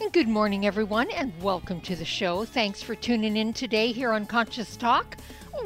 And good morning, everyone, and welcome to the show. Thanks for tuning in today here on Conscious Talk,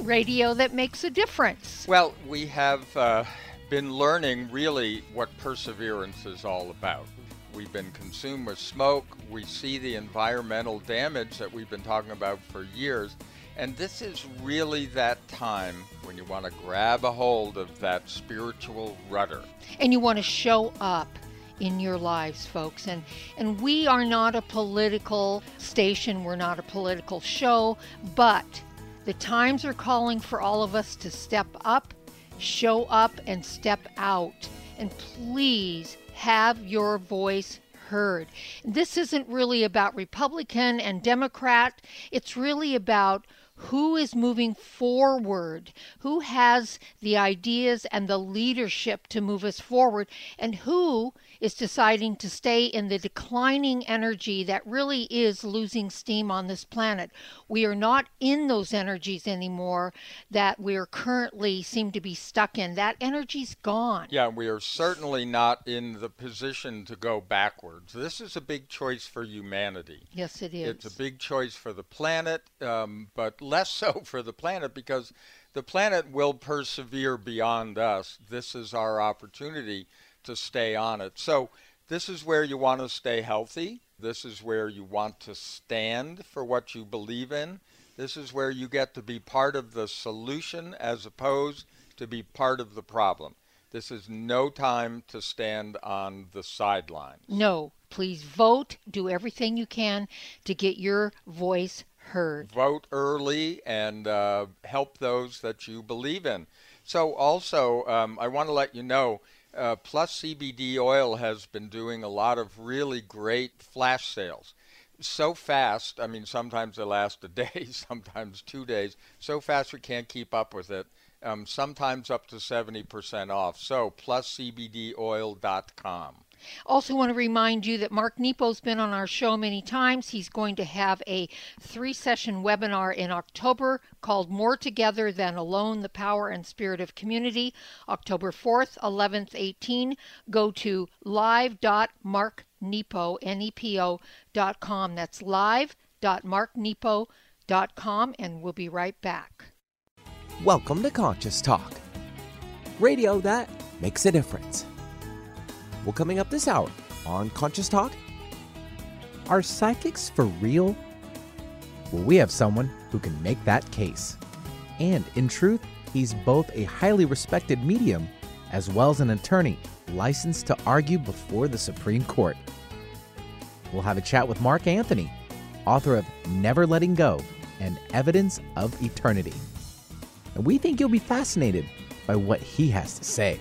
radio that makes a difference. Well, we have uh, been learning really what perseverance is all about. We've been consumed with smoke. We see the environmental damage that we've been talking about for years. And this is really that time when you want to grab a hold of that spiritual rudder. And you want to show up in your lives, folks. And and we are not a political station, we're not a political show, but the times are calling for all of us to step up, show up and step out. And please have your voice heard. This isn't really about Republican and Democrat. It's really about who is moving forward, who has the ideas and the leadership to move us forward, and who is deciding to stay in the declining energy that really is losing steam on this planet. We are not in those energies anymore that we are currently seem to be stuck in. That energy's gone. Yeah, we are certainly not in the position to go backwards. This is a big choice for humanity. Yes, it is. It's a big choice for the planet, um, but less so for the planet because the planet will persevere beyond us. This is our opportunity to stay on it. So, this is where you want to stay healthy. This is where you want to stand for what you believe in. This is where you get to be part of the solution as opposed to be part of the problem. This is no time to stand on the sidelines. No, please vote. Do everything you can to get your voice heard. Vote early and uh, help those that you believe in. So, also, um, I want to let you know uh, Plus CBD oil has been doing a lot of really great flash sales. So fast, I mean, sometimes they last a day, sometimes two days. So fast we can't keep up with it. Um, sometimes up to 70% off. So, pluscbdoil.com. Also, want to remind you that Mark Nepo's been on our show many times. He's going to have a three session webinar in October called More Together Than Alone The Power and Spirit of Community, October 4th, 11th, 18. Go to live.marknepo.com. That's live.marknepo.com, and we'll be right back. Welcome to Conscious Talk, radio that makes a difference. Well, coming up this hour on Conscious Talk, are psychics for real? Well, we have someone who can make that case. And in truth, he's both a highly respected medium as well as an attorney licensed to argue before the Supreme Court. We'll have a chat with Mark Anthony, author of Never Letting Go and Evidence of Eternity. And we think you'll be fascinated by what he has to say.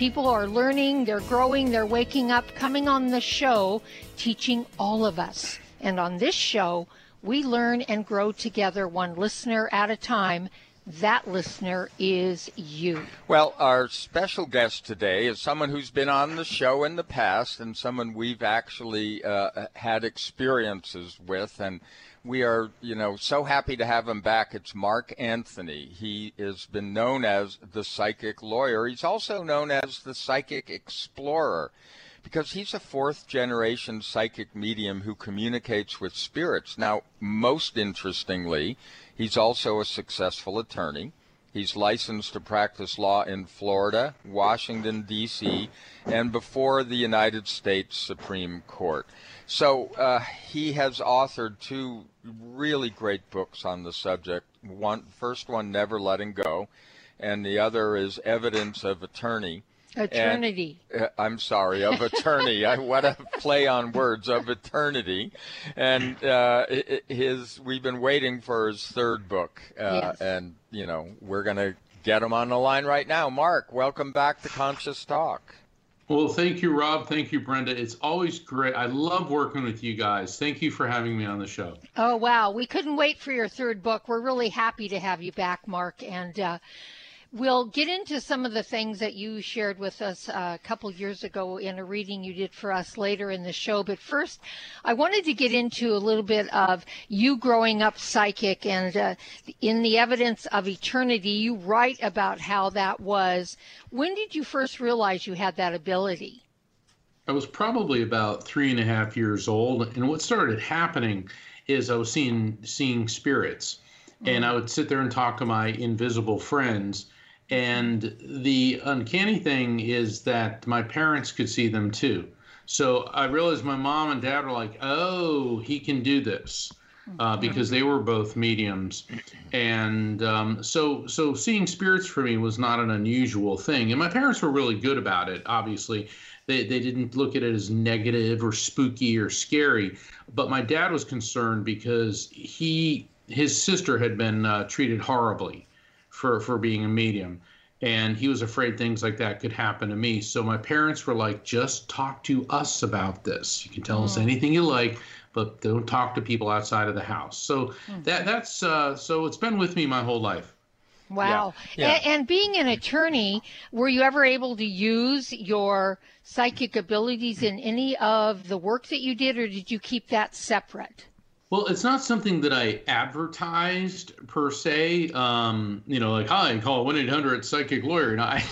People are learning, they're growing, they're waking up, coming on the show, teaching all of us. And on this show, we learn and grow together one listener at a time. That listener is you. Well, our special guest today is someone who's been on the show in the past and someone we've actually uh, had experiences with. And we are, you know, so happy to have him back. It's Mark Anthony. He has been known as the psychic lawyer. He's also known as the psychic explorer because he's a fourth generation psychic medium who communicates with spirits. Now, most interestingly, he's also a successful attorney. He's licensed to practice law in Florida, Washington, D.C., and before the United States Supreme Court. So uh, he has authored two really great books on the subject. One, first one, Never Letting Go, and the other is evidence of attorney. Eternity. And, uh, I'm sorry, of attorney. I, what a play on words of eternity. And uh, his, we've been waiting for his third book, uh, yes. and you know we're going to get him on the line right now. Mark, welcome back to Conscious Talk. Well, thank you, Rob. Thank you, Brenda. It's always great. I love working with you guys. Thank you for having me on the show. Oh, wow. We couldn't wait for your third book. We're really happy to have you back, Mark. And uh, We'll get into some of the things that you shared with us uh, a couple years ago in a reading you did for us later in the show. But first, I wanted to get into a little bit of you growing up psychic and uh, in the evidence of eternity, you write about how that was. When did you first realize you had that ability? I was probably about three and a half years old, and what started happening is I was seeing seeing spirits, and mm-hmm. I would sit there and talk to my invisible friends and the uncanny thing is that my parents could see them too. So I realized my mom and dad were like, oh, he can do this. Uh, mm-hmm. because they were both mediums, and um, so so seeing spirits for me was not an unusual thing. And my parents were really good about it. Obviously, they they didn't look at it as negative or spooky or scary. But my dad was concerned because he his sister had been uh, treated horribly for for being a medium and he was afraid things like that could happen to me so my parents were like just talk to us about this you can tell mm. us anything you like but don't talk to people outside of the house so mm. that that's uh, so it's been with me my whole life Wow. Yeah. Yeah. And, and, being an attorney, were you ever able to use your psychic abilities in any of the work that you did, or did you keep that separate? Well, it's not something that I advertised per se. Um, you know, like hi, call one eight hundred psychic lawyer. No, I,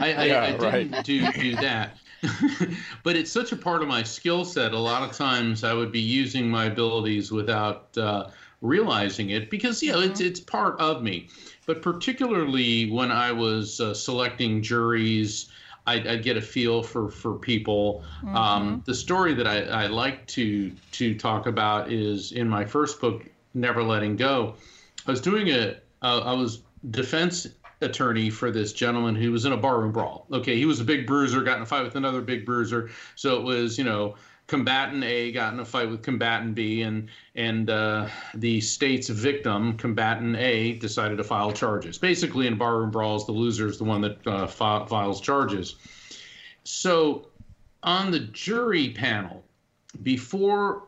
I, yeah, I, I didn't right. do do that. but it's such a part of my skill set. A lot of times, I would be using my abilities without uh, realizing it because you know mm-hmm. it's it's part of me. But particularly when I was uh, selecting juries I, I get a feel for for people. Mm-hmm. Um, the story that I, I like to to talk about is in my first book, Never Letting Go. I was doing a uh, I was defense attorney for this gentleman who was in a barroom brawl. Okay, he was a big bruiser, got in a fight with another big bruiser. So it was you know combatant A got in a fight with combatant B, and and uh, the state's victim, combatant A, decided to file charges. Basically, in barroom brawls, the loser is the one that uh, fi- files charges. So, on the jury panel, before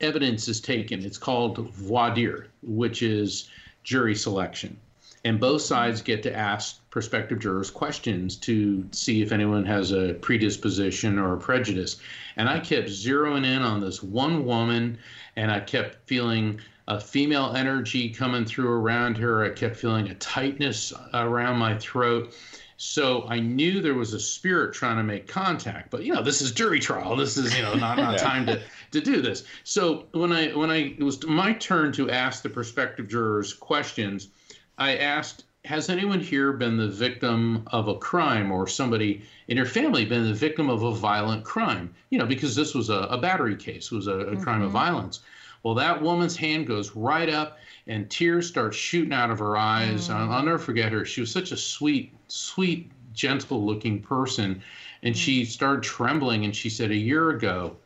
evidence is taken, it's called voir dire, which is jury selection and both sides get to ask prospective jurors questions to see if anyone has a predisposition or a prejudice. And I kept zeroing in on this one woman, and I kept feeling a female energy coming through around her. I kept feeling a tightness around my throat. So I knew there was a spirit trying to make contact, but you know, this is jury trial. This is, you know, not, not yeah. time to, to do this. So when I when I it was my turn to ask the prospective jurors questions, I asked, has anyone here been the victim of a crime or somebody in your family been the victim of a violent crime? You know, because this was a, a battery case, it was a, a mm-hmm. crime of mm-hmm. violence. Well, that woman's hand goes right up and tears start shooting out of her eyes. Mm. I'll, I'll, never forget her. She was such a sweet, sweet, gentle looking person. And mm. she started trembling and she said, A year ago,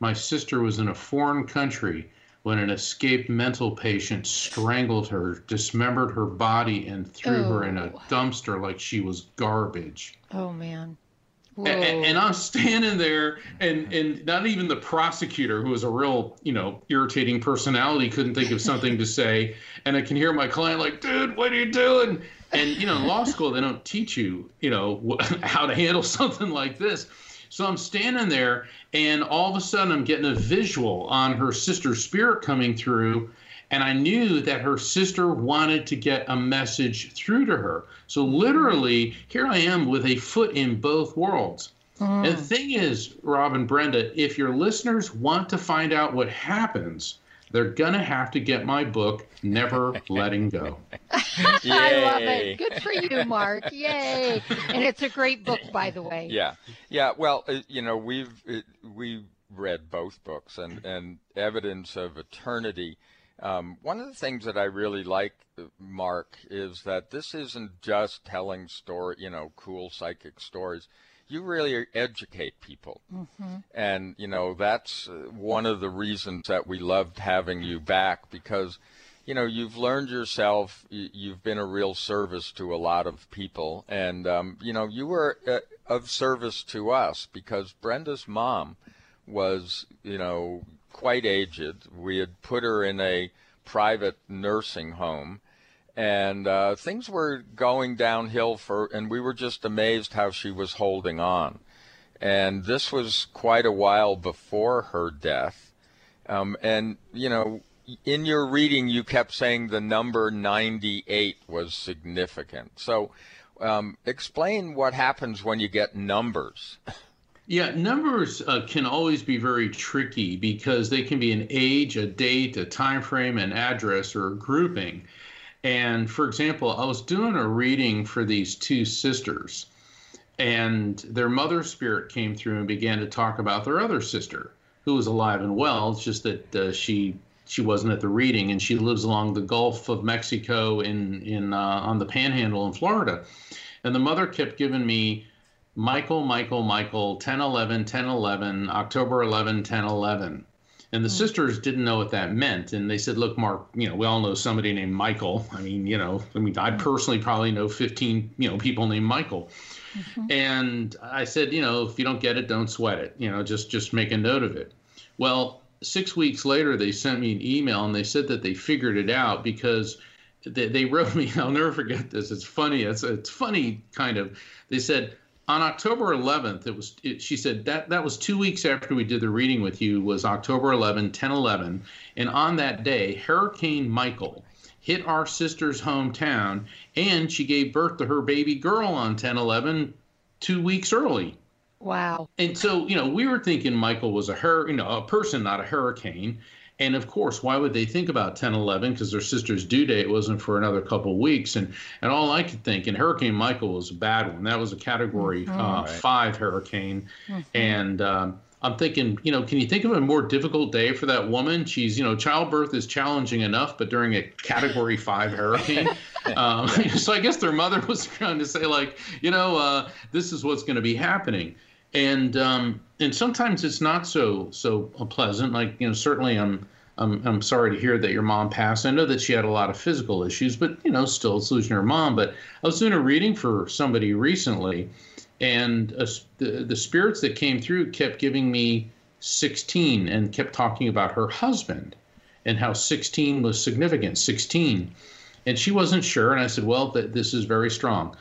my sister was in a foreign country when an escaped mental patient strangled her, dismembered her body, and threw oh. her in a oh. dumpster like she was garbage. Oh, man. And, and, I'm standing there, and, and not even the prosecutor, who was a real, you know, irritating personality, couldn't think of something to say. And I can hear my client like, dude, what are you doing? And, you know, in law school, they don't teach you, you know, how to handle something like this. So I'm standing there, and all of a sudden, I'm getting a visual on her sister's spirit coming through. And I knew that her sister wanted to get a message through to her. So, literally, here I am with a foot in both worlds. Mm. And the thing is, Rob and Brenda, if your listeners want to find out what happens, they're gonna have to get my book, Never Letting Go. I love it. Good for you, Mark. Yay! And it's a great book, by the way. Yeah, yeah. Well, uh, you know, we've uh, we read both books, and and Evidence of Eternity Um, one of the things that I really like, Mark, is that this isn't just telling story, you know, cool psychic stories. You really educate people, mm-hmm. and you know that's uh, one of the reasons that we loved having you back because you know, you've learned yourself. You've been a real service to a lot of people, and um, you know, you were uh, of service to us because Brenda's mom was, you know, quite aged. We had put her in a private nursing home, and uh, things were going downhill for, and we were just amazed how she was holding on. And this was quite a while before her death. Um, and you know, in your reading, you kept saying the number 98 was significant. So, um, explain what happens when you get numbers. Yeah, numbers uh, can always be very tricky because they can be an age, a date, a time frame, an address, or a grouping. And for example, I was doing a reading for these two sisters, and their mother spirit came through and began to talk about their other sister, who was alive and well. It's just that uh, she she wasn't at the reading, and she lives along the Gulf of Mexico in in uh, on the Panhandle in Florida. And the mother kept giving me Michael, Michael, Michael, 10 11, 10 11, October 11, 10 11. And the mm. sisters didn't know what that meant. And they said, Look, Mark, you know, we all know somebody named Michael. I mean, you know, I mean, I hmm. personally probably know 15, you know, people named Michael. Mm-hmm. And I said, you know, if you don't get it, don't sweat it. You know, just just make a note of it. Well, six weeks later, they sent me an email and they said that they figured it out because they, they wrote me. I'll never forget this. It's funny. It's it's funny kind of. They said on October 11th, it was. It, she said that that was two weeks after we did the reading with you. Was October 11, 10 11, and on that day, Hurricane Michael hit our sister's hometown, and she gave birth to her baby girl on 10 11 two weeks early. Wow. And so, you know, we were thinking Michael was a hur- you know, a person, not a hurricane. And of course, why would they think about 10 11? Because their sister's due date wasn't for another couple of weeks. And, and all I could think, and Hurricane Michael was a bad one. That was a category mm-hmm. uh, right. five hurricane. Mm-hmm. And um, I'm thinking, you know, can you think of a more difficult day for that woman? She's, you know, childbirth is challenging enough, but during a category five hurricane. um, so I guess their mother was trying to say, like, you know, uh, this is what's going to be happening and um, and sometimes it's not so so pleasant. Like you know, certainly I'm I'm I'm sorry to hear that your mom passed. I know that she had a lot of physical issues, but you know, still it's losing her mom. But I was doing a reading for somebody recently, and uh, the the spirits that came through kept giving me 16 and kept talking about her husband and how 16 was significant. 16, and she wasn't sure. And I said, well, th- this is very strong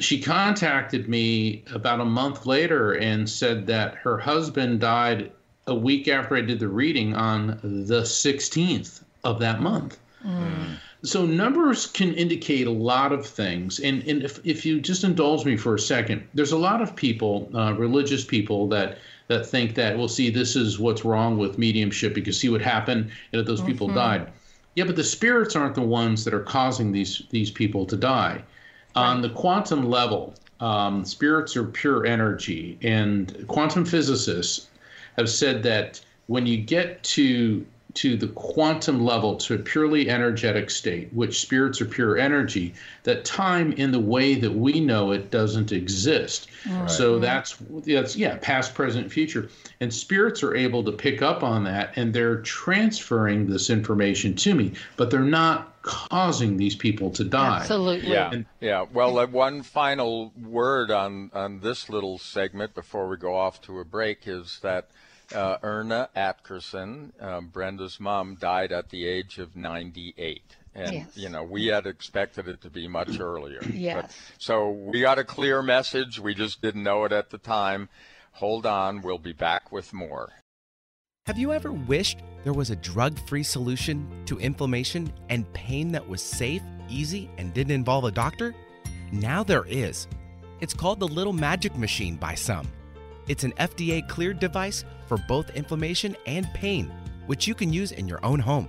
she contacted me about a month later and said that her husband died a week after I did the reading on the 16th of that month. Mm. So numbers can indicate a lot of things. And, and if, if you just indulge me for a second, there's a lot of people, uh, religious people, that that think that, well, see, this is what's wrong with mediumship because see what happened and those mm-hmm. people died. Yeah, but the spirits aren't the ones that are causing these these people to die on the quantum level, um, spirits are pure energy, and quantum physicists have said that when you get to to the quantum level to a purely energetic state, which spirits are pure energy, that time in the way that we know it doesn't exist. Right. So that's that's yeah, past, present, future. And spirits are able to pick up on that and they're transferring this information to me, but they're not causing these people to die. Absolutely. Yeah. And, yeah. Well, uh, one final word on on this little segment before we go off to a break is that uh, Erna Atkerson, uh, Brenda's mom, died at the age of 98. And, yes. you know, we had expected it to be much earlier. yes. But, so we got a clear message. We just didn't know it at the time. Hold on. We'll be back with more. Have you ever wished there was a drug free solution to inflammation and pain that was safe, easy, and didn't involve a doctor? Now there is. It's called the Little Magic Machine by some. It's an FDA cleared device for both inflammation and pain, which you can use in your own home.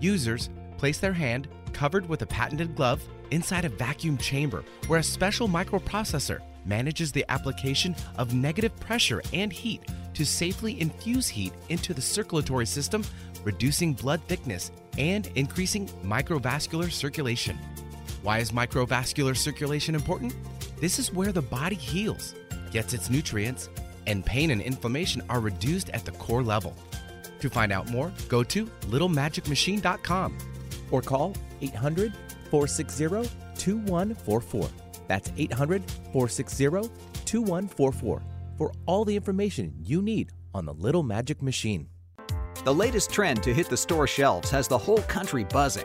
Users place their hand, covered with a patented glove, inside a vacuum chamber where a special microprocessor manages the application of negative pressure and heat to safely infuse heat into the circulatory system, reducing blood thickness and increasing microvascular circulation. Why is microvascular circulation important? This is where the body heals, gets its nutrients, and pain and inflammation are reduced at the core level. To find out more, go to littlemagicmachine.com or call 800 460 2144. That's 800 460 2144 for all the information you need on the Little Magic Machine. The latest trend to hit the store shelves has the whole country buzzing.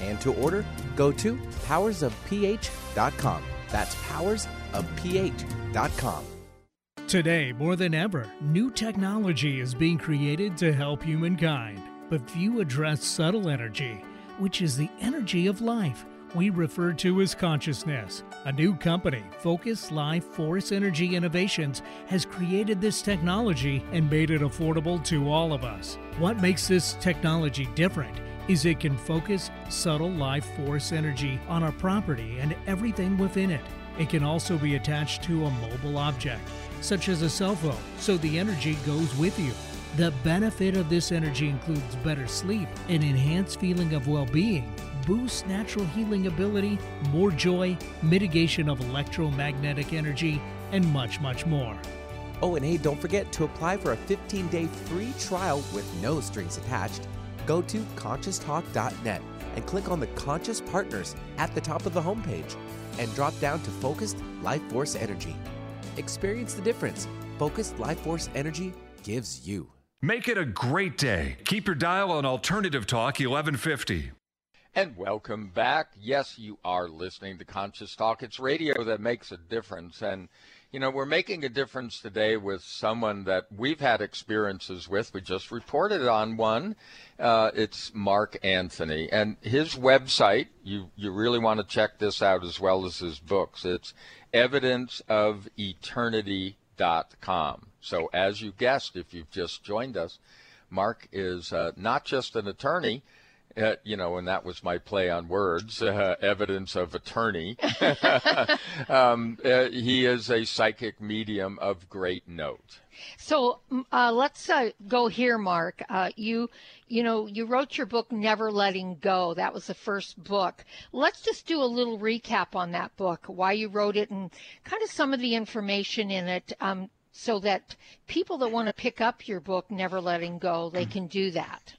and to order, go to powersofph.com. That's powersofph.com. Today, more than ever, new technology is being created to help humankind. But few address subtle energy, which is the energy of life we refer to as consciousness. A new company, Focus Life Force Energy Innovations, has created this technology and made it affordable to all of us. What makes this technology different is it can focus subtle life force energy on a property and everything within it. It can also be attached to a mobile object, such as a cell phone, so the energy goes with you. The benefit of this energy includes better sleep, an enhanced feeling of well being, boosts natural healing ability, more joy, mitigation of electromagnetic energy, and much, much more. Oh, and hey, don't forget to apply for a 15 day free trial with no strings attached. Go to conscioustalk.net and click on the Conscious Partners at the top of the homepage and drop down to Focused Life Force Energy. Experience the difference Focused Life Force Energy gives you. Make it a great day. Keep your dial on Alternative Talk 1150. And welcome back. Yes, you are listening to Conscious Talk. It's radio that makes a difference. And, you know, we're making a difference today with someone that we've had experiences with. We just reported on one. Uh, it's Mark Anthony. And his website, you, you really want to check this out as well as his books. It's evidenceofeternity.com. So, as you guessed, if you've just joined us, Mark is uh, not just an attorney uh, you know, and that was my play on words, uh, evidence of attorney. um, uh, he is a psychic medium of great note. So uh, let's uh, go here, Mark. Uh, you, you know, you wrote your book "Never Letting Go." That was the first book. Let's just do a little recap on that book, why you wrote it, and kind of some of the information in it, um, so that people that want to pick up your book "Never Letting Go" they can do that.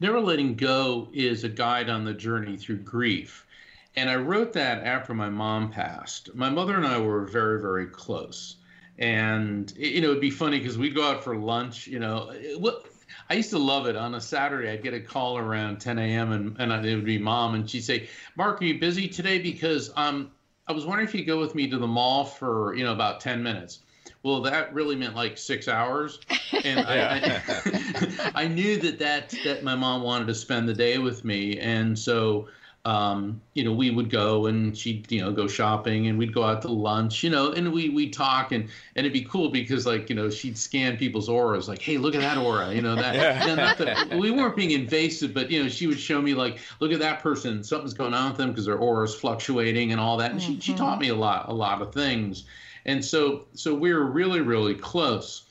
Never Letting Go is a guide on the journey through grief. And I wrote that after my mom passed. My mother and I were very, very close. And, you know, it'd be funny because we'd go out for lunch, you know. I used to love it. On a Saturday, I'd get a call around 10 a.m. and, and it would be mom. And she'd say, Mark, are you busy today? Because um, I was wondering if you'd go with me to the mall for you know about ten minutes. Well, that really meant like six hours, and I, I, I, knew that that that my mom wanted to spend the day with me, and so um, you know, we would go and she'd, you know, go shopping and we'd go out to lunch, you know, and we we talk and and it'd be cool because like, you know, she'd scan people's auras like, hey, look at that aura, you know, that, you know, not that we weren't being invasive, but you know, she would show me like, look at that person, something's going on with them because their aura is fluctuating and all that. And mm-hmm. she she taught mm-hmm. me a lot, a lot of things. And so so we were really, really close.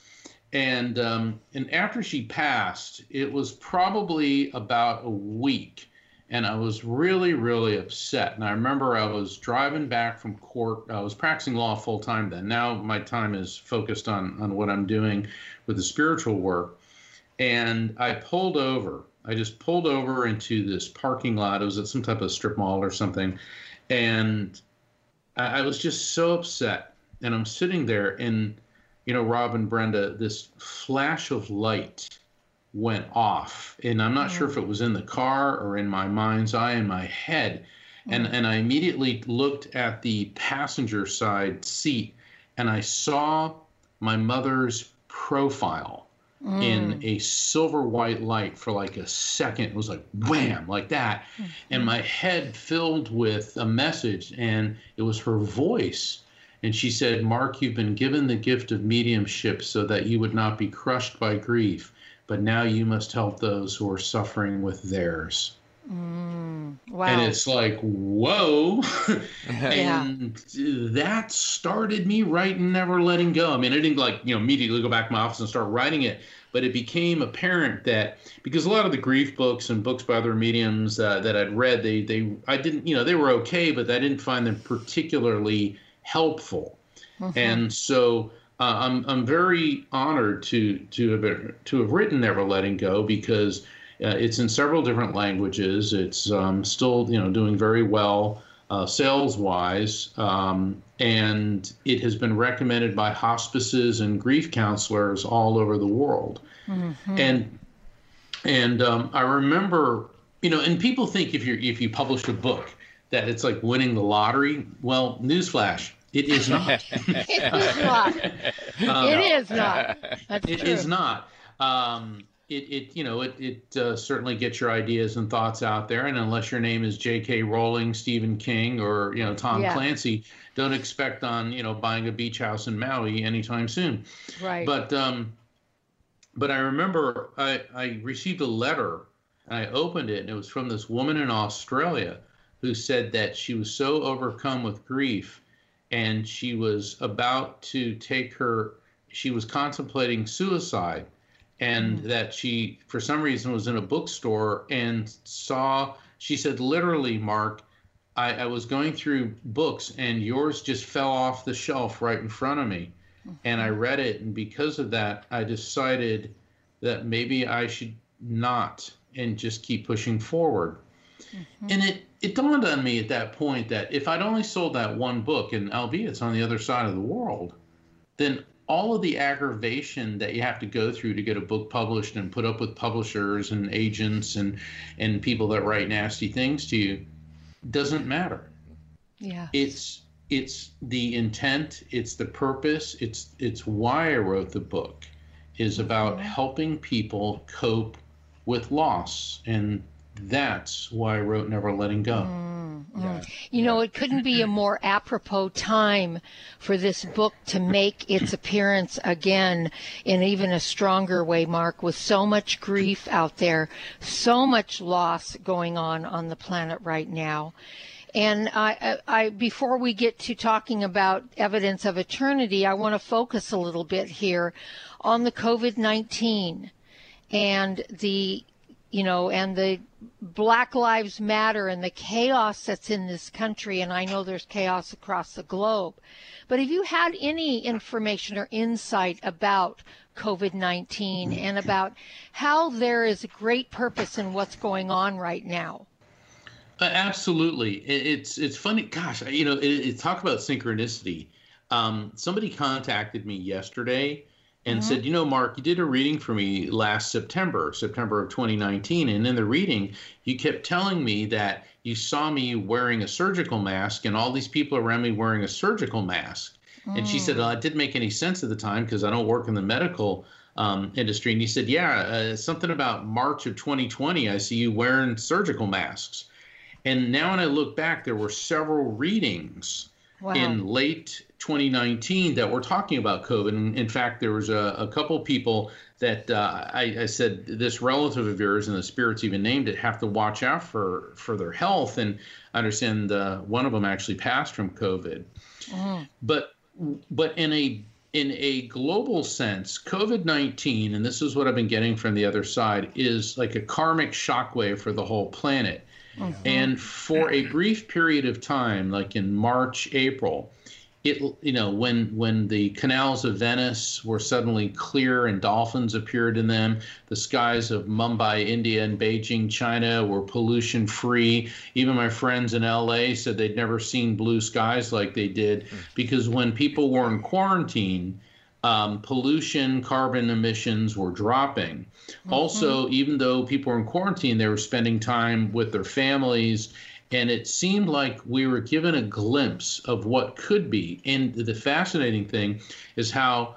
And um, and after she passed, it was probably about a week and I was really, really upset. And I remember I was driving back from court. I was practicing law full time then. Now my time is focused on on what I'm doing with the spiritual work. And I pulled over. I just pulled over into this parking lot. It was at some type of strip mall or something, and I, I was just so upset. And I'm sitting there, and you know, Rob and Brenda, this flash of light went off and i'm not sure if it was in the car or in my mind's eye in my head and and i immediately looked at the passenger side seat and i saw my mother's profile mm. in a silver white light for like a second it was like wham like that mm-hmm. and my head filled with a message and it was her voice and she said mark you've been given the gift of mediumship so that you would not be crushed by grief but now you must help those who are suffering with theirs. Mm, wow. And it's like, whoa. and yeah. that started me writing Never Letting Go. I mean, I didn't like, you know, immediately go back to my office and start writing it, but it became apparent that because a lot of the grief books and books by other mediums uh, that I'd read, they, they, I didn't, you know, they were okay, but I didn't find them particularly helpful. Mm-hmm. And so uh, I'm I'm very honored to to have to have written Never Letting Go because uh, it's in several different languages. It's um, still you know doing very well uh, sales wise, um, and it has been recommended by hospices and grief counselors all over the world. Mm-hmm. And and um, I remember you know, and people think if you if you publish a book that it's like winning the lottery. Well, newsflash, it is not. it is not. Um, it is not. That's it is not. Um, it, it you know it it uh, certainly gets your ideas and thoughts out there, and unless your name is J.K. Rowling, Stephen King, or you know Tom yeah. Clancy, don't expect on you know buying a beach house in Maui anytime soon. Right. But um, but I remember I I received a letter and I opened it and it was from this woman in Australia who said that she was so overcome with grief and she was about to take her she was contemplating suicide and mm. that she for some reason was in a bookstore and saw she said literally mark I, I, was going through books and yours just fell off the shelf right in front of me mm-hmm. and i read it and because of that i decided that maybe i should not and just keep pushing forward mm-hmm. and it it dawned on me at that point that if I'd only sold that one book, and albeit it's on the other side of the world, then all of the aggravation that you have to go through to get a book published and put up with publishers and agents and and people that write nasty things to you doesn't matter. Yeah. It's it's the intent, it's the purpose, it's it's why I wrote the book is about mm-hmm. helping people cope with loss and that's why I wrote Never Letting Go. Mm-hmm. Yeah. You know, it couldn't be a more apropos time for this book to make its appearance again in even a stronger way, Mark, with so much grief out there, so much loss going on on the planet right now. And I, I, before we get to talking about evidence of eternity, I want to focus a little bit here on the COVID 19 and the you know, and the Black Lives Matter and the chaos that's in this country, and I know there's chaos across the globe. But have you had any information or insight about COVID 19 and about how there is a great purpose in what's going on right now? Uh, absolutely. It's it's funny. Gosh, you know, it, it talk about synchronicity. Um, somebody contacted me yesterday and mm-hmm. said, You know, Mark, you did a reading for me last September, September of 2019. And in the reading, you kept telling me that you saw me wearing a surgical mask and all these people around me wearing a surgical mask. Mm. And she said, well, It didn't make any sense at the time because I don't work in the medical um, industry. And he said, Yeah, uh, something about March of 2020, I see you wearing surgical masks. And now when I look back, there were several readings wow. in late 2019 that we're talking about COVID. And in fact, there was a, a couple people that uh, I, I, said this relative of yours, and the spirits even named it, have to watch out for for their health. And I understand uh, one of them actually passed from COVID. Mm. But but in a in a global sense, COVID 19, and this is what I've been getting from the other side, is like a karmic shockwave for the whole planet. Mm-hmm. And for a brief period of time, like in March, April, it you know when when the canals of Venice were suddenly clear and dolphins appeared in them, the skies of Mumbai, India, and Beijing, China were pollution free. Even my friends in LA said they'd never seen blue skies like they did hmm. because when people were in quarantine, um, pollution, carbon emissions were dropping. Mm-hmm. Also, even though people were in quarantine, they were spending time with their families and it seemed like we were given a glimpse of what could be. And the fascinating thing is how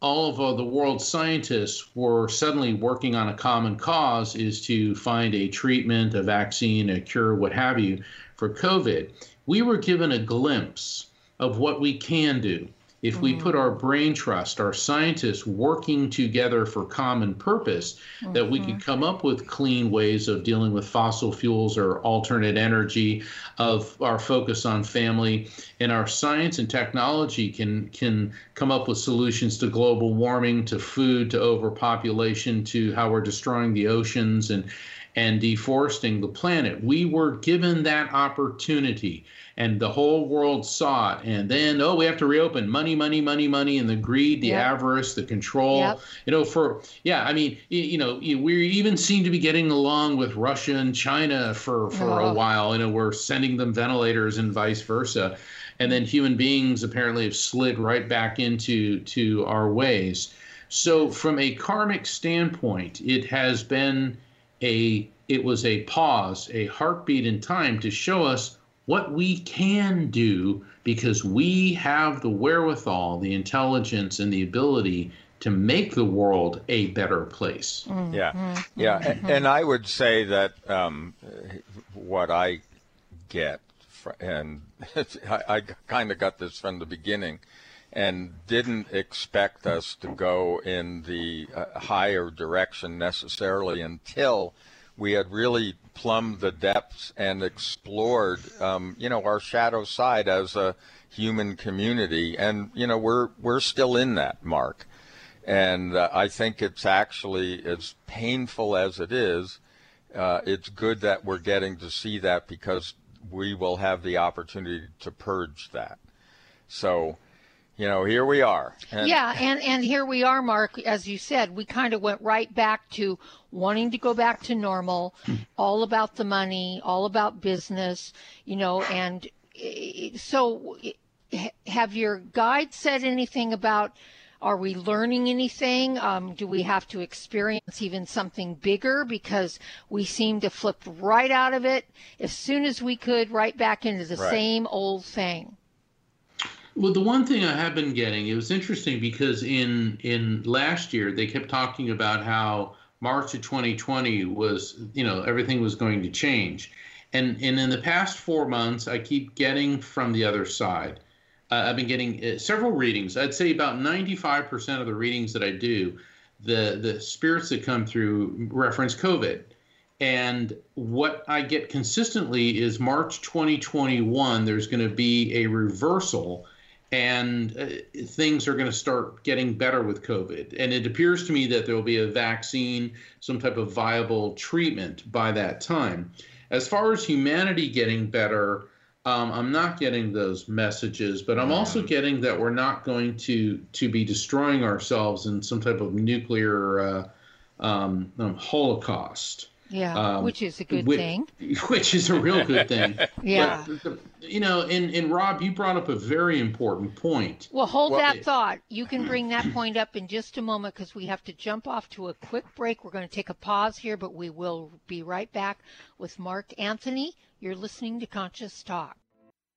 all of uh, the world's scientists were suddenly working on a common cause is to find a treatment, a vaccine, a cure, what have you, for COVID. We were given a glimpse of what we can do if mm-hmm. we put our brain trust, our scientists working together for common purpose, mm-hmm. that we could mm-hmm. come up with clean ways of dealing with fossil fuels or alternate energy, of our focus on family, and our science and technology can can come up with solutions to global warming, to food, to overpopulation, to how we're destroying the oceans and and deforesting the planet. We were given that opportunity and the whole world saw it. And then, oh, we have to reopen money, money, money, money, and the greed, the yep. avarice, the control. Yep. You know, for, yeah, I mean, you, know, we even seem to be getting along with Russia and China for, for oh. a while. You know, we're sending them ventilators and vice versa. And then human beings apparently have slid right back into to our ways. So, from a karmic standpoint, it has been a it was a pause, a heartbeat in time to show us what we can do because we have the wherewithal, the intelligence, and the ability to make the world a better place. Mm-hmm. Yeah, yeah, mm-hmm. and I would say that um, what I get, and I, I kind of got this from the beginning, and didn't expect us to go in the uh, higher direction necessarily until we had really plumbed the depths and explored, um, you know, our shadow side as a human community. And, you know, we're, we're still in that, Mark. And uh, I think it's actually, as painful as it is, uh, it's good that we're getting to see that because we will have the opportunity to purge that. So, you know, here we are. And yeah, and and here we are, Mark. As you said, we kind of went right back to wanting to go back to normal, hmm. all about the money, all about business, you know, and so have your guides said anything about are we learning anything? Um, do we have to experience even something bigger? Because we seem to flip right out of it as soon as we could, right back into the right. same old thing. Well, the one thing I have been getting, it was interesting because in in last year they kept talking about how March of 2020 was, you know, everything was going to change. And and in the past 4 months I keep getting from the other side. Uh, I've been getting uh, several readings. I'd say about 95% of the readings that I do, the the spirits that come through reference COVID. And what I get consistently is March 2021 there's going to be a reversal and uh, things are going to start getting better with COVID. And it appears to me that there will be a vaccine, some type of viable treatment by that time. As far as humanity getting better, um, I'm not getting those messages, but I'm also getting that we're not going to to be destroying ourselves in some type of nuclear uh, um, um, holocaust. Yeah, um, which is a good which, thing. Which is a real good thing. yeah. But, you know, and, and Rob, you brought up a very important point. Well, hold well, that it, thought. You can bring that point up in just a moment because we have to jump off to a quick break. We're going to take a pause here, but we will be right back with Mark Anthony. You're listening to Conscious Talk.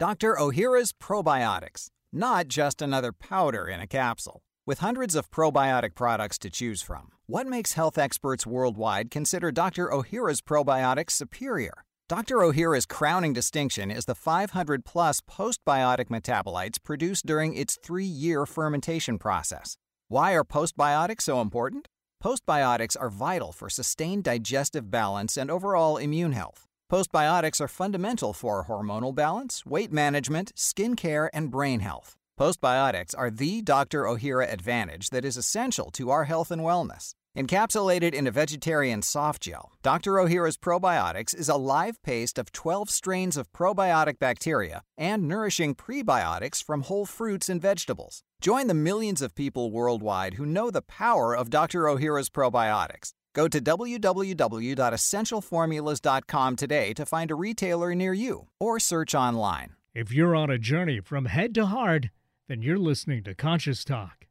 Dr. Ohhira's Probiotics, not just another powder in a capsule. With hundreds of probiotic products to choose from, what makes health experts worldwide consider Dr. Ohhira's probiotics superior? Dr. Ohhira's crowning distinction is the 500 plus postbiotic metabolites produced during its three year fermentation process. Why are postbiotics so important? Postbiotics are vital for sustained digestive balance and overall immune health. Postbiotics are fundamental for hormonal balance, weight management, skin care, and brain health. Postbiotics are the Dr. Ohhira advantage that is essential to our health and wellness. Encapsulated in a vegetarian soft gel, Dr. Ohhira's Probiotics is a live paste of 12 strains of probiotic bacteria and nourishing prebiotics from whole fruits and vegetables. Join the millions of people worldwide who know the power of Dr. Ohhira's probiotics. Go to www.essentialformulas.com today to find a retailer near you or search online. If you're on a journey from head to heart, then you're listening to Conscious Talk.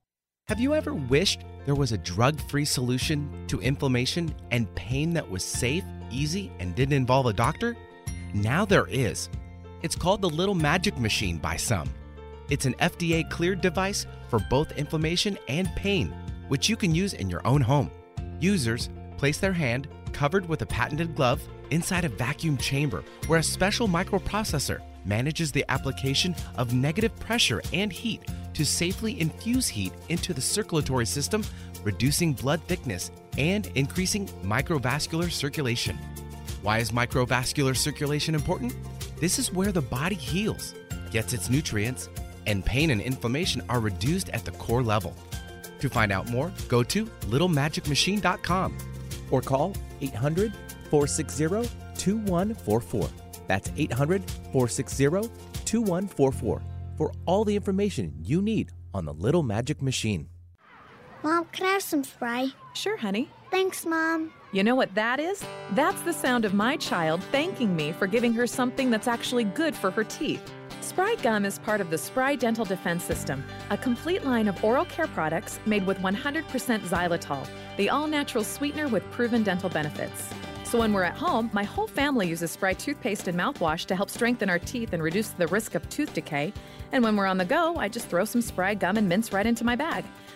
Have you ever wished there was a drug free solution to inflammation and pain that was safe, easy, and didn't involve a doctor? Now there is. It's called the Little Magic Machine by some. It's an FDA cleared device for both inflammation and pain, which you can use in your own home. Users place their hand, covered with a patented glove, inside a vacuum chamber where a special microprocessor manages the application of negative pressure and heat to safely infuse heat into the circulatory system, reducing blood thickness and increasing microvascular circulation. Why is microvascular circulation important? This is where the body heals, gets its nutrients, and pain and inflammation are reduced at the core level. To find out more, go to littlemagicmachine.com or call 800 460 2144. That's 800 460 2144 for all the information you need on the Little Magic Machine. Mom, can I have some spray? Sure, honey. Thanks, Mom. You know what that is? That's the sound of my child thanking me for giving her something that's actually good for her teeth. Spry Gum is part of the Spry Dental Defense System, a complete line of oral care products made with 100% xylitol, the all natural sweetener with proven dental benefits. So when we're at home, my whole family uses Spry toothpaste and mouthwash to help strengthen our teeth and reduce the risk of tooth decay. And when we're on the go, I just throw some Spry gum and mints right into my bag.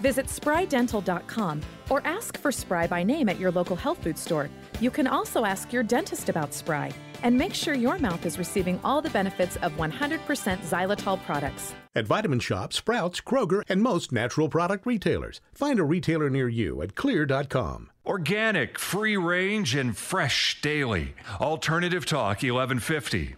Visit sprydental.com or ask for Spry by name at your local health food store. You can also ask your dentist about Spry and make sure your mouth is receiving all the benefits of 100% xylitol products. At Vitamin Shoppe, Sprouts, Kroger, and most natural product retailers. Find a retailer near you at xlear.com. Organic, free range, and fresh daily. Alternative Talk 1150.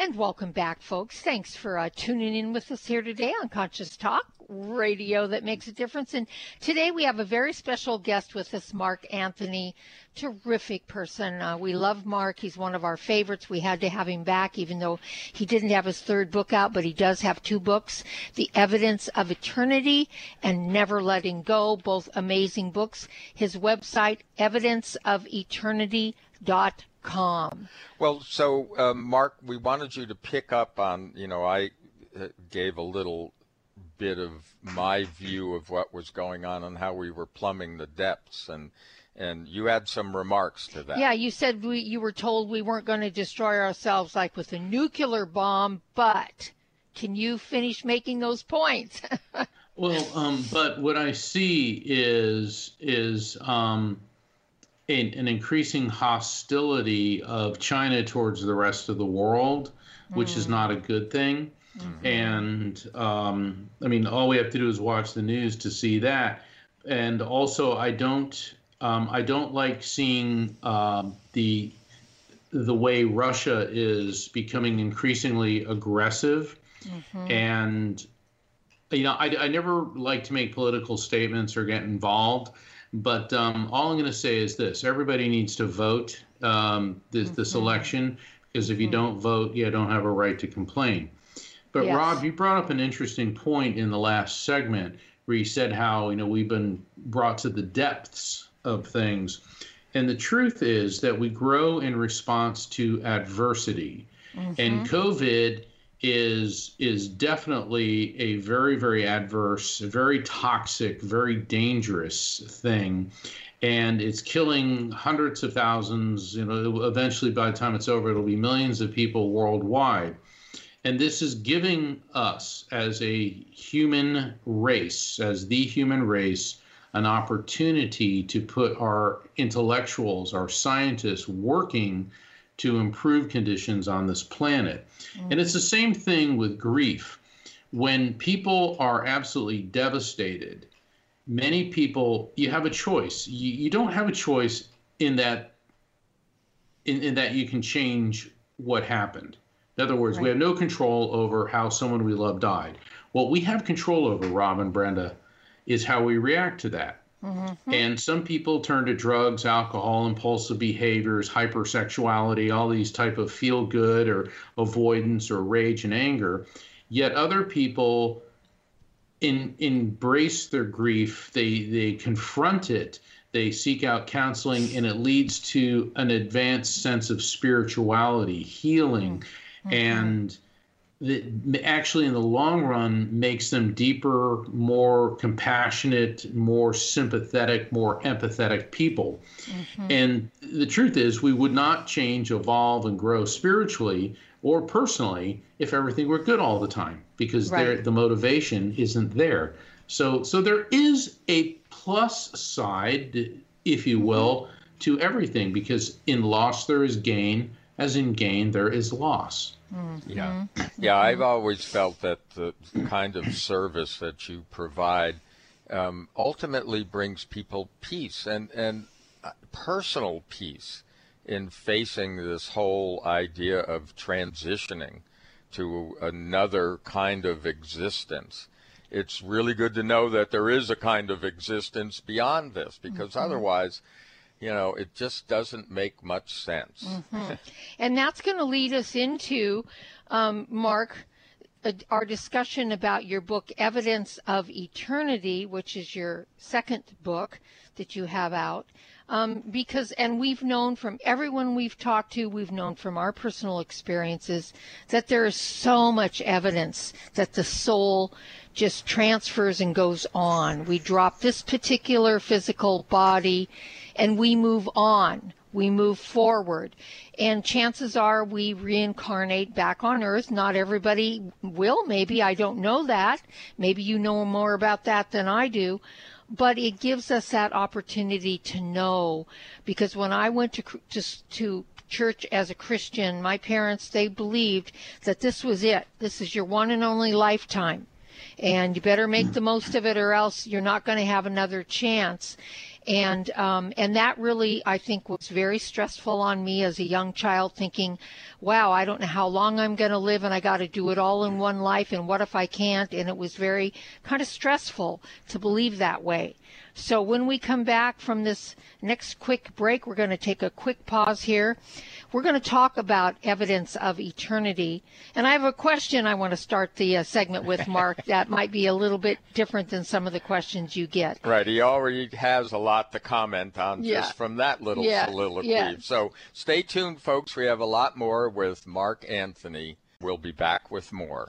And welcome back, folks. Thanks for uh, tuning in with us here today on Conscious Talk radio that makes a difference. And today we have a very special guest with us, Mark Anthony. Terrific person. Uh, we love Mark. He's one of our favorites. We had to have him back, even though he didn't have his third book out, but he does have two books The Evidence of Eternity and Never Letting Go, both amazing books. His website, evidenceofeternity.com calm. Well, so uh, Mark, we wanted you to pick up on, you know, I uh, gave a little bit of my view of what was going on and how we were plumbing the depths and and you had some remarks to that. Yeah, you said we you were told we weren't going to destroy ourselves like with a nuclear bomb, but can you finish making those points? well, um, but what I see is is um, an, an, increasing hostility of China towards the rest of the world, which mm. is not a good thing. Mm-hmm. And um, I mean, all we have to do is watch the news to see that. And also, I don't, um, I don't like seeing um, the the way Russia is becoming increasingly aggressive. Mm-hmm. And you know, I, I never like to make political statements or get involved. But um, all I'm going to say is this: everybody needs to vote um, this, mm-hmm. this election because if you mm-hmm. don't vote, you don't have a right to complain. But yes. Rob, you brought up an interesting point in the last segment where you said how you know we've been brought to the depths of things, and the truth is that we grow in response to adversity, mm-hmm. and COVID is is definitely a very very adverse, very toxic, very dangerous thing. And it's killing hundreds of thousands you know eventually by the time it's over it'll be millions of people worldwide. And this is giving us, as a human race, as the human race, an opportunity to put our intellectuals, our scientists working to improve conditions on this planet. Mm-hmm. And it's the same thing with grief. When people are absolutely devastated, many people, you have a choice. You, you don't have a choice in that in, in that you can change what happened. In other words, right. we have no control over how someone we love died. What we have control over, Rob and Brenda, is how we react to that. Mm-hmm. And some people turn to drugs, alcohol, impulsive behaviors, hypersexuality, all these type of feel good or avoidance or rage and anger. Yet other people in, embrace their grief, they, they confront it, they seek out counseling, and it leads to an advanced sense of spirituality, healing. Mm-hmm and that actually in the long run makes them deeper, more compassionate, more sympathetic, more empathetic people. Mm-hmm. And the truth is, we would not change, evolve, and grow spiritually or personally if everything were good all the time, because right. the motivation isn't there. So, so there is a plus side, if you will, mm-hmm. to everything, because in loss there is gain, as in gain there is loss. Mm-hmm. Yeah, yeah. I've always felt that the kind of service that you provide um, ultimately brings people peace and and uh, personal peace in facing this whole idea of transitioning to another kind of existence. It's really good to know that there is a kind of existence beyond this because mm-hmm. otherwise you know, it just doesn't make much sense. Mm-hmm. and that's going to lead us into, um, Mark, uh, our discussion about your book, Evidence of Eternity, which is your second book that you have out. Um, because, and we've known from everyone we've talked to, we've known from our personal experiences that there is so much evidence that the soul just transfers and goes on. We drop this particular physical body and we move on. We move forward. And chances are we reincarnate back on earth. Not everybody will, maybe. I don't know that. Maybe you know more about that than I do. But it gives us that opportunity to know. Because when I went to, to, to church as a Christian, my parents, they believed that this was it. This is your one and only lifetime and you better make the most of it or else you're not going to have another chance and um, and that really I think was very stressful on me as a young child, thinking, "Wow, I don't know how long I'm going to live, and I got to do it all in one life, and what if I can't?" And it was very kind of stressful to believe that way. So when we come back from this next quick break, we're going to take a quick pause here. We're going to talk about evidence of eternity. And I have a question I want to start the uh, segment with, Mark, that might be a little bit different than some of the questions you get. Right. He already has a lot to comment on Yeah. just from that little Yeah, soliloquy. yeah. So stay tuned, folks. We have a lot more with Mark Anthony. We'll be back with more.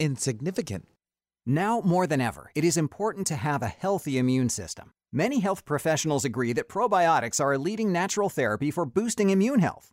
insignificant. Now more than ever, it is important to have a healthy immune system. Many health professionals agree that probiotics are a leading natural therapy for boosting immune health.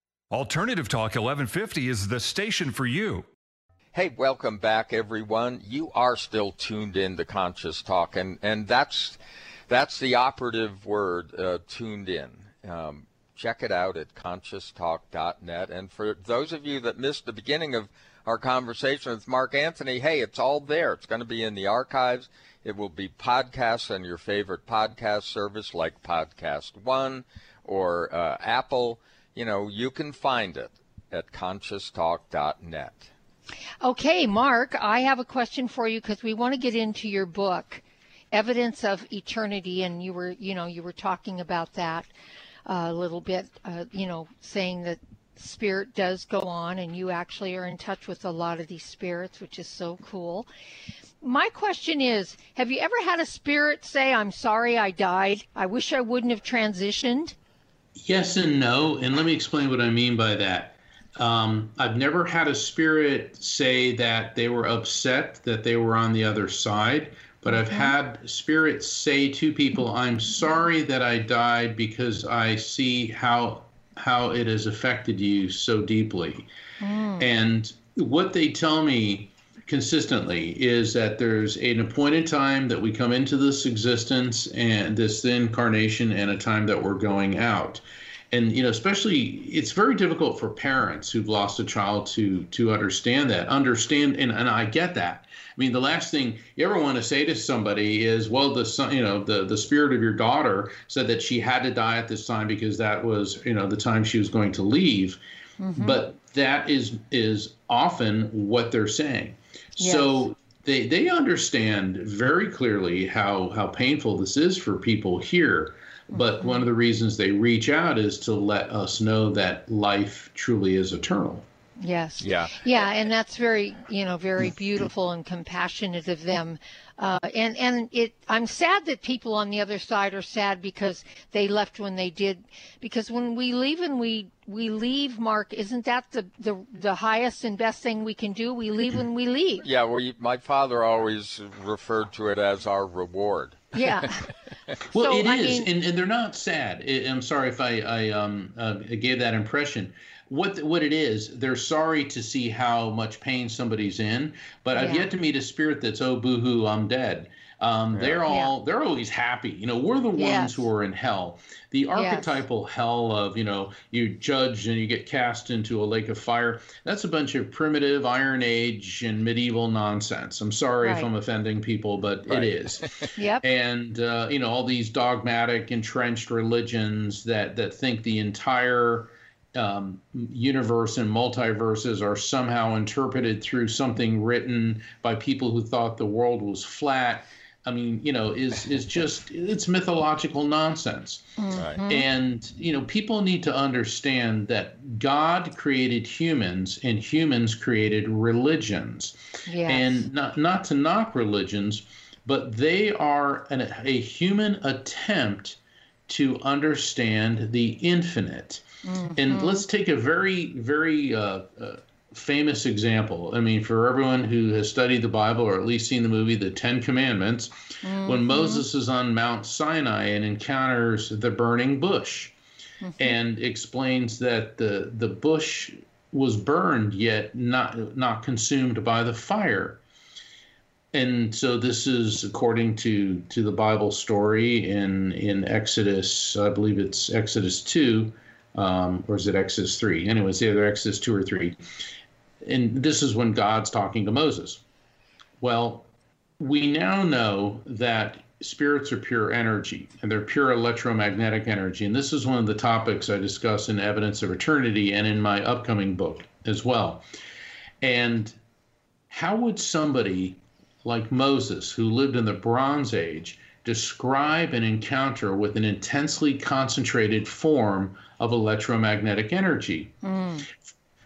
Alternative Talk 1150 is the station for you. Hey, welcome back, everyone. You are still tuned in to Conscious Talk, and, and that's that's the operative word, uh, tuned in. Um, check it out at conscioustalk.net. And for those of you that missed the beginning of our conversation with Mark Anthony, hey, it's all there. It's going to be in the archives. It will be podcasts on your favorite podcast service like Podcast One or uh, Apple. You know, you can find it at conscioustalk.net. Okay, Mark, I have a question for you because we want to get into your book, Evidence of Eternity, and you were, you know, you were talking about that uh, a little bit, uh, you know, saying that spirit does go on, and you actually are in touch with a lot of these spirits, which is so cool. My question is, have you ever had a spirit say, "I'm sorry I died. I wish I wouldn't have transitioned"? Yes and no, and let me explain what I mean by that. Um, I've never had a spirit say that they were upset that they were on the other side, but I've had spirits say to people, "I'm sorry that I died because I see how how it has affected you so deeply." And what they tell me consistently is that there's an appointed time that we come into this existence and this incarnation and a time that we're going out. And you know especially it's very difficult for parents who've lost a child to to understand that understand and, and i get that. I mean the last thing you ever want to say to somebody is well the son you know the the spirit of your daughter said that she had to die at this time because that was you know the time she was going to leave. Mm-hmm. But that is is often what they're saying so they they understand very clearly how how painful this is for people here. But mm-hmm. one of the reasons they reach out is to let us know that life truly is eternal Yes. Yeah. Yeah, and that's very, you know, very beautiful and compassionate of them. Uh, and and it, I'm sad that people on the other side are sad because they left when they did. Because when we leave and we we leave, Mark, isn't that the the the highest and best thing we can do? We leave when we leave. Yeah, well, you, my father always referred to it as our reward. Yeah. Well, So, it I is, mean- and, and they're not sad. I- I'm sorry if I, I um, uh, gave that impression. What what it is, they're sorry to see how much pain somebody's in, but yeah. I've yet to meet a spirit that's oh boohoo, I'm dead. Um, yeah. They're all yeah. they're always happy. You know, we're the ones yes. who are in hell. The archetypal yes. hell of you know you judge and you get cast into a lake of fire. That's a bunch of primitive Iron Age and medieval nonsense. I'm sorry right. if I'm offending people, but right. it is. yep. And uh, you know all these dogmatic entrenched religions that that think the entire um, universe and multiverses are somehow interpreted through something written by people who thought the world was flat I mean, you know, is is just it's mythological nonsense. Mm-hmm. And you know, people need to understand that God created humans and humans created religions. Yes. And not not to knock religions, but they are an, a human attempt to understand the infinite. Mm-hmm. And let's take a very very uh, uh, famous example. I mean, for everyone who has studied the Bible or at least seen the movie The Ten Commandments, mm-hmm. when Moses is on Mount Sinai and encounters the burning bush mm-hmm. and explains that the, the bush was burned yet not not consumed by the fire. And so this is according to to the Bible story in in Exodus, I believe it's Exodus 2 um, or is it Exodus 3? Anyways, either Exodus 2 or 3 and this is when God's talking to Moses. Well, we now know that spirits are pure energy and they're pure electromagnetic energy. And this is one of the topics I discuss in Evidence of Eternity and in my upcoming book as well. And how would somebody like Moses, who lived in the Bronze Age, describe an encounter with an intensely concentrated form of electromagnetic energy? Mm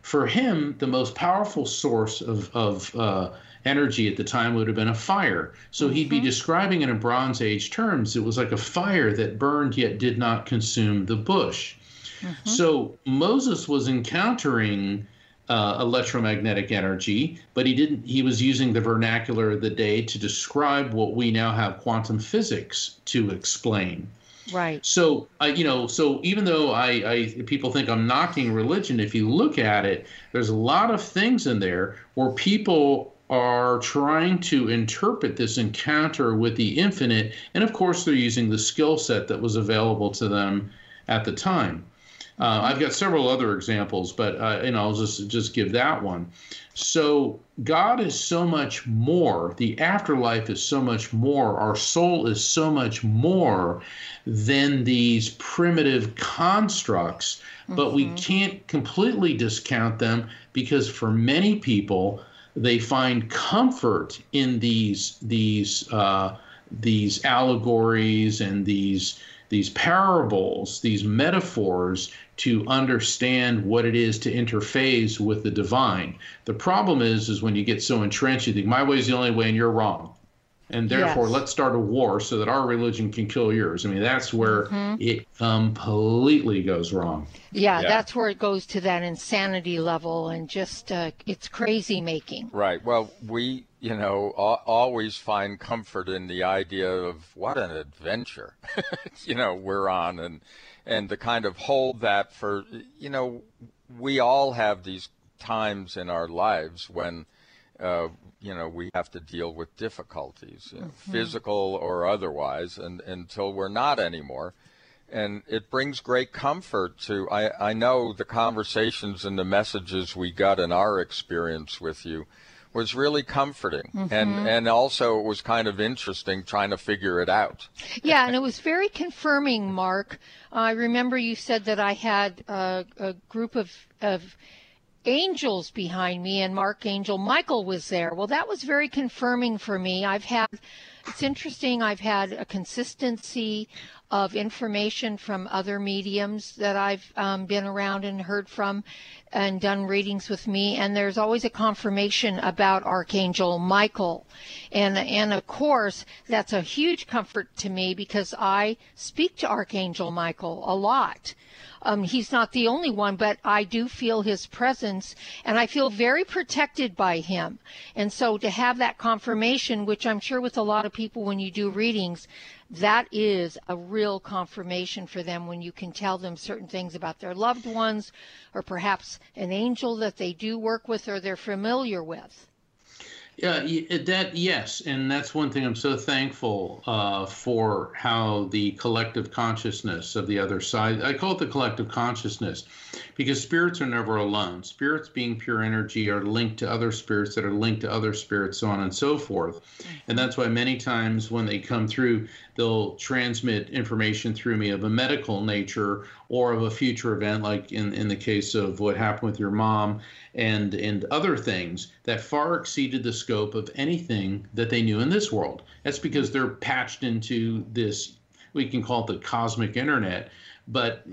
for him, the most powerful source of, of uh, energy at the time would have been a fire. So mm-hmm. he'd be mm-hmm. describing it in Bronze Age terms. It was like a fire that burned yet did not consume the bush. Mm-hmm. So Moses was encountering uh, electromagnetic energy, but he didn't. He was using the vernacular of the day to describe what we now have quantum physics to explain. Right. So, uh, you know, so even though I, I, people think I'm knocking religion, if you look at it, there's a lot of things in there where people are trying to interpret this encounter with the infinite, and of course, they're using the skill set that was available to them at the time. Uh, I've got several other examples, but uh, you know, I'll just just give that one. So God is so much more. The afterlife is so much more. Our soul is so much more than these primitive constructs. Mm-hmm. But we mm-hmm. can't completely discount them because for many people, they find comfort in these these uh, these allegories and these these parables, these metaphors to understand what it is to interface with the divine. The problem is, is when you get so entrenched, you think my way is the only way, and you're wrong. And therefore, yes. let's start a war so that our religion can kill yours. I mean, that's where mm-hmm. it completely goes wrong. Yeah, yeah, that's where it goes to that insanity level and just uh, it's crazy making. Right. Well, we, you know, always find comfort in the idea of what an adventure, you know, we're on and and to kind of hold that for you know we all have these times in our lives when uh, you know we have to deal with difficulties you know, mm-hmm. physical or otherwise and until we're not anymore and it brings great comfort to I, I know the conversations and the messages we got in our experience with you was really comforting. Mm-hmm. and and also it was kind of interesting trying to figure it out. Yeah and it was very confirming mark. I remember you said that i had a, a group of of angels behind me and mark angel michael was there. Well that was very confirming for me. I've had it's interesting i've had a consistency of information from other mediums that I've um, been around and heard from and done readings with me. And there's always a confirmation about Archangel Michael. And, and of course, that's a huge comfort to me because I speak to Archangel Michael a lot. Um, he's not the only one, but I do feel his presence and I feel very protected by him. And so to have that confirmation, which I'm sure with a lot of people when you do readings, that is a real confirmation for them when you can tell them certain things about their loved ones or perhaps an angel that they do work with or they're familiar with. Yeah, that yes, and that's one thing I'm so thankful uh, for how the collective consciousness of the other side. I call it the collective consciousness, because spirits are never alone. Spirits, being pure energy, are linked to other spirits that are linked to other spirits, so on and so forth. And that's why many times when they come through, they'll transmit information through me of a medical nature or of a future event, like in in the case of what happened with your mom and and other things that far exceeded the scope of anything that they knew in this world. That's because they're patched into this we can call it the cosmic internet, but it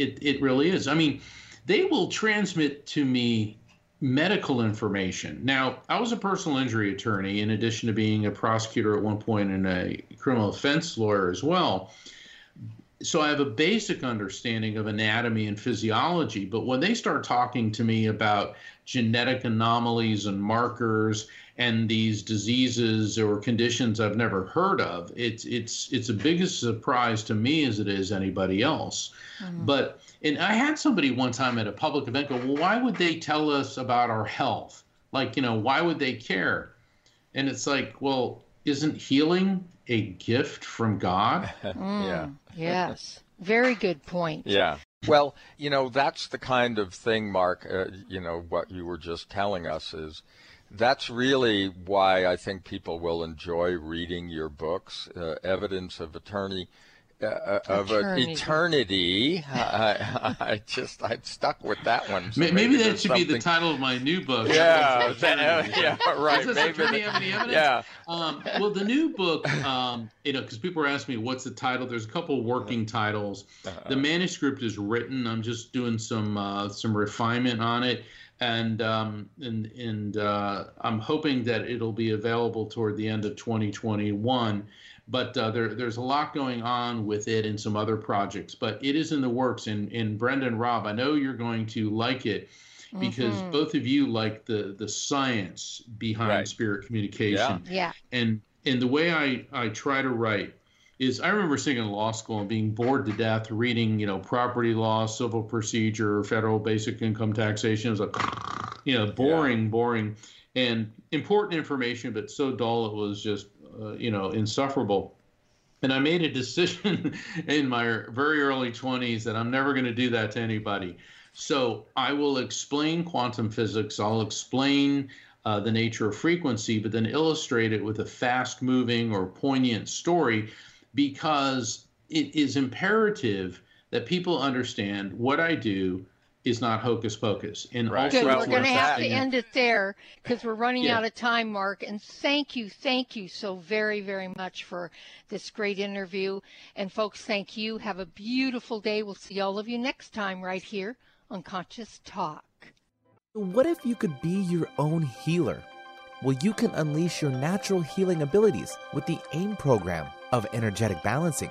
it, it really is. I mean, they will transmit to me medical information. Now, I was a personal injury attorney in addition to being a prosecutor at one point and a criminal defense lawyer as well so I have a basic understanding of anatomy and physiology, but when they start talking to me about genetic anomalies and markers and these diseases or conditions I've never heard of, it's it's it's a biggest surprise to me as it is anybody else. Mm-hmm. But and I had somebody one time at a public event go, "Well, why would they tell us about our health? Like, you know, why would they care?" And it's like, well, isn't healing a gift from God? yeah. Yes. Very good point. Yeah. Well, you know, that's the kind of thing, Mark, uh, you know, what you were just telling us is that's really why I think people will enjoy reading your books, uh, Evidence of Attorney uh, uh, of eternity. eternity. I, I, just I'm stuck with that one. So maybe, maybe, that should something... be the title of my new book. Yeah, that, yeah, right. Does maybe attorney the, have any evidence? Yeah. Um, well, the new book, um, you know, because people are asking me what's the title. There's a couple working titles. Uh-huh. The manuscript is written. I'm just doing some uh, some refinement on it and um, and and uh, I'm hoping that it'll be available toward the end of 2021 but uh, there, there's a lot going on with it and some other projects. But it is in the works. And, and Brendan Rob, I know you're going to like it because mm-hmm. both of you like the the science behind right. spirit communication. Yeah. yeah. And and the way I I try to write is I remember sitting in law school and being bored to death reading, you know, property law, civil procedure, federal basic income taxation. It was like, you know, boring, yeah. boring, and important information, but so dull it was just uh, you know, insufferable. And I made a decision in my very early 20s that I'm never going to do that to anybody. So I will explain quantum physics. I'll explain uh, the nature of frequency, but then illustrate it with a fast moving or poignant story because it is imperative that people understand what I do is not hocus pocus. And right. Good. We're going to have to end it there because we're running yeah. out of time, Mark. And thank you, thank you so very, very much for this great interview. And folks, thank you. Have a beautiful day. We'll see all of you next time right here on Conscious Talk. What if you could be your own healer? Well, you can unleash your natural healing abilities with the AIM program of energetic balancing.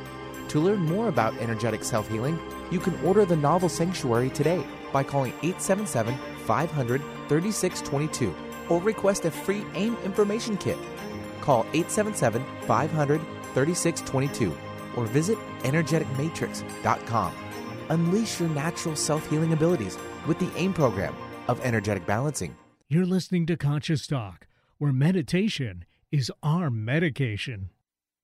to learn more about energetic self healing, you can order the novel Sanctuary today by calling 877 500 3622 or request a free AIM information kit. Call 877 500 3622 or visit energeticmatrix.com. Unleash your natural self healing abilities with the AIM program of energetic balancing. You're listening to Conscious Talk, where meditation is our medication.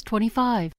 25.